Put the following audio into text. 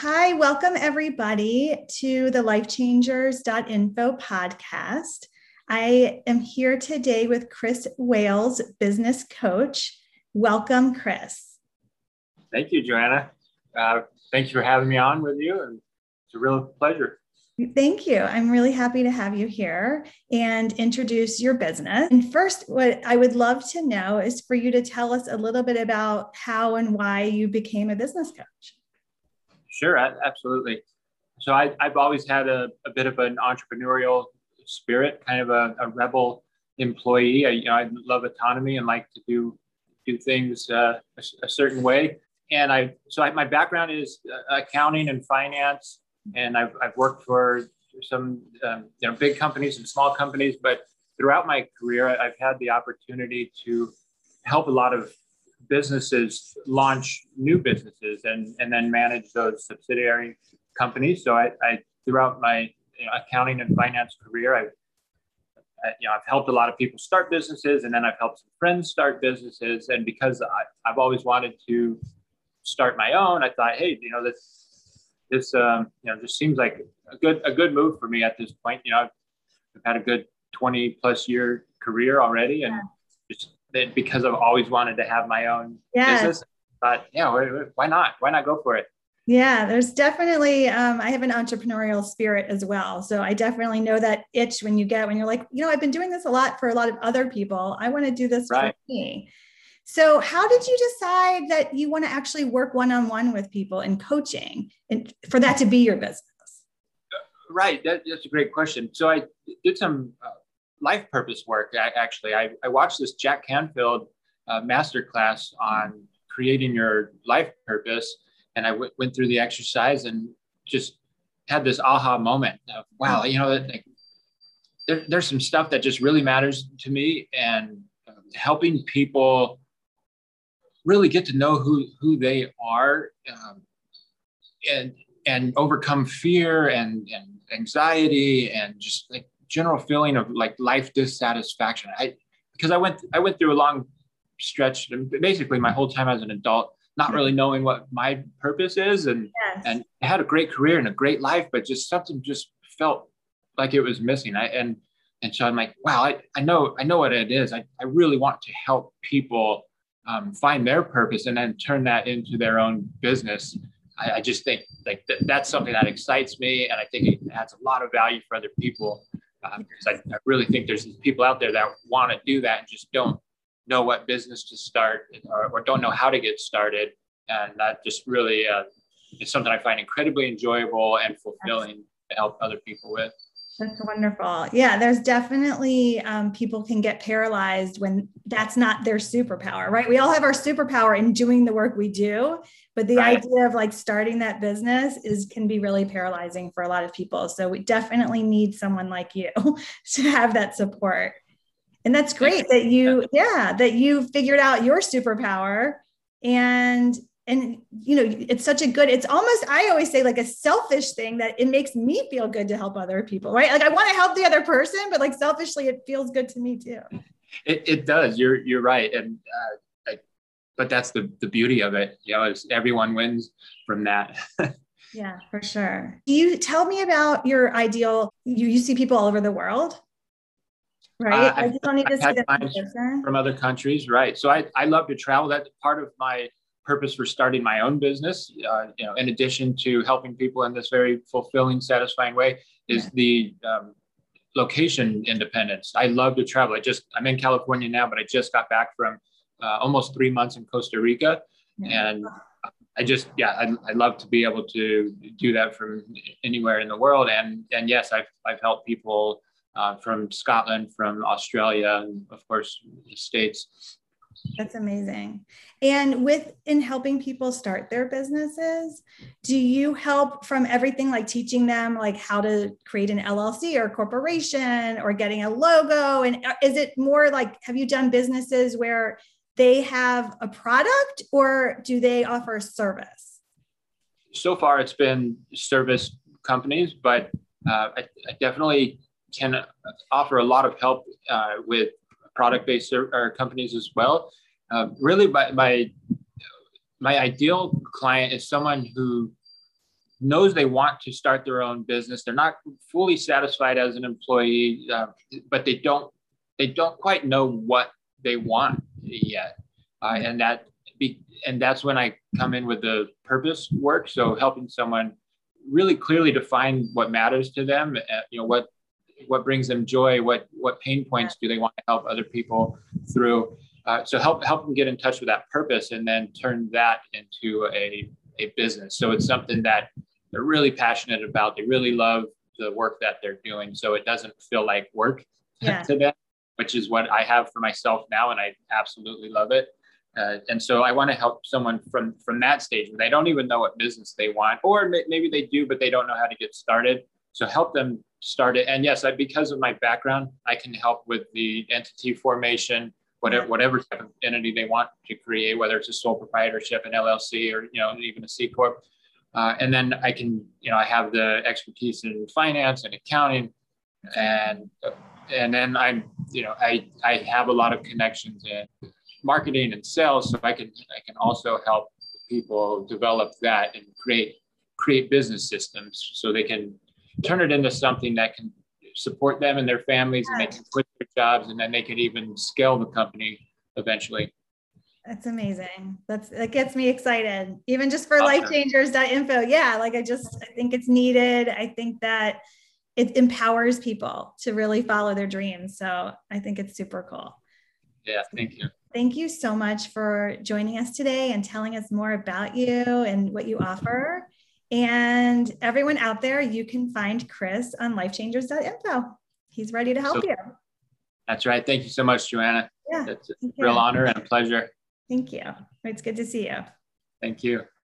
Hi, welcome everybody to the lifechangers.info podcast. I am here today with Chris Wales, business coach. Welcome, Chris. Thank you, Joanna. Uh, you for having me on with you, and it's a real pleasure. Thank you. I'm really happy to have you here and introduce your business. And first, what I would love to know is for you to tell us a little bit about how and why you became a business coach. Sure, absolutely. So I, have always had a, a, bit of an entrepreneurial spirit, kind of a, a rebel employee. I, you know, I love autonomy and like to do do things uh, a, a, certain way. And I, so I, my background is uh, accounting and finance, and I've, I've worked for some um, you know big companies and small companies. But throughout my career, I've had the opportunity to help a lot of businesses launch new businesses and, and then manage those subsidiary companies. So I, I throughout my you know, accounting and finance career, I've you know, I've helped a lot of people start businesses, and then I've helped some friends start businesses. And because I, have always wanted to start my own, I thought, hey, you know, this this um, you know just seems like a good a good move for me at this point. You know, I've, I've had a good twenty plus year career already, and yeah. just that because I've always wanted to have my own business. But yeah, why not? Why not go for it? Yeah, there's definitely, um, I have an entrepreneurial spirit as well. So I definitely know that itch when you get, when you're like, you know, I've been doing this a lot for a lot of other people. I want to do this right. for me. So, how did you decide that you want to actually work one on one with people in coaching and for that to be your business? Right. That, that's a great question. So, I did some uh, life purpose work actually. I, I watched this Jack Canfield uh, masterclass on creating your life purpose and I w- went through the exercise and just had this aha moment of wow, you know, like, there, there's some stuff that just really matters to me, and uh, helping people really get to know who who they are, um, and and overcome fear and and anxiety and just like general feeling of like life dissatisfaction. I because I went I went through a long stretch, basically my whole time as an adult, not really knowing what my purpose is and yes. and I had a great career and a great life but just something just felt like it was missing I and and so I'm like wow I, I know I know what it is I, I really want to help people um, find their purpose and then turn that into their own business I, I just think like th- that's something that excites me and I think it adds a lot of value for other people um, because I, I really think there's people out there that want to do that and just don't know what business to start or, or don't know how to get started. And that just really uh, is something I find incredibly enjoyable and fulfilling to help other people with. That's wonderful. Yeah, there's definitely um, people can get paralyzed when that's not their superpower, right? We all have our superpower in doing the work we do, but the right. idea of like starting that business is can be really paralyzing for a lot of people. So we definitely need someone like you to have that support and that's great that you yeah that you figured out your superpower and and you know it's such a good it's almost i always say like a selfish thing that it makes me feel good to help other people right? Like i want to help the other person but like selfishly it feels good to me too. It, it does. You're you're right. And uh, I, but that's the the beauty of it. You know everyone wins from that. Yeah for sure. Do you tell me about your ideal you, you see people all over the world right? Uh, I just don't need to see them from other countries, right? So I, I love to travel. That's part of my purpose for starting my own business. Uh, you know, in addition to helping people in this very fulfilling, satisfying way, is yeah. the um, location independence. I love to travel. I just I'm in California now, but I just got back from uh, almost three months in Costa Rica, yeah. and I just yeah I, I love to be able to do that from anywhere in the world. And and yes, I've I've helped people uh, from Scotland, from Australia, and of course the States. That's amazing. And with in helping people start their businesses, do you help from everything like teaching them like how to create an LLC or corporation or getting a logo? And uh, is it more like have you done businesses where they have a product or do they offer service? So far, it's been service companies, but uh, I, I definitely can offer a lot of help uh, with product-based companies as well. Uh, really, my, my my ideal client is someone who knows they want to start their own business. They're not fully satisfied as an employee, uh, but they don't they don't quite know what they want yet, uh, and that be, and that's when I come in with the purpose work. So helping someone really clearly define what matters to them. Uh, you know what what brings them joy. What what pain points do they want to help other people through? Uh, so help help them get in touch with that purpose, and then turn that into a a business. So it's something that they're really passionate about. They really love the work that they're doing. So it doesn't feel like work yeah. to them, which is what I have for myself now. And I absolutely love it. Uh, and so I want to help someone from from that stage where they don't even know what business they want, or maybe they do, but they don't know how to get started. So help them start it. And yes, I, because of my background, I can help with the entity formation, whatever whatever type of entity they want to create, whether it's a sole proprietorship, an LLC, or you know even a C corp. Uh, and then I can, you know, I have the expertise in finance and accounting, and and then I'm, you know, I I have a lot of connections in marketing and sales, so I can I can also help people develop that and create create business systems so they can turn it into something that can support them and their families, and they can quit their jobs, and then they can even scale the company eventually. That's amazing. That's that gets me excited. Even just for awesome. lifechangers.info. Yeah, like I just I think it's needed. I think that it empowers people to really follow their dreams. So I think it's super cool. Yeah, thank you. Thank you so much for joining us today and telling us more about you and what you offer. And everyone out there, you can find Chris on lifechangers.info. He's ready to help so, you. That's right. Thank you so much, Joanna. Yeah. It's a real honor and a pleasure. Thank you. It's good to see you. Thank you.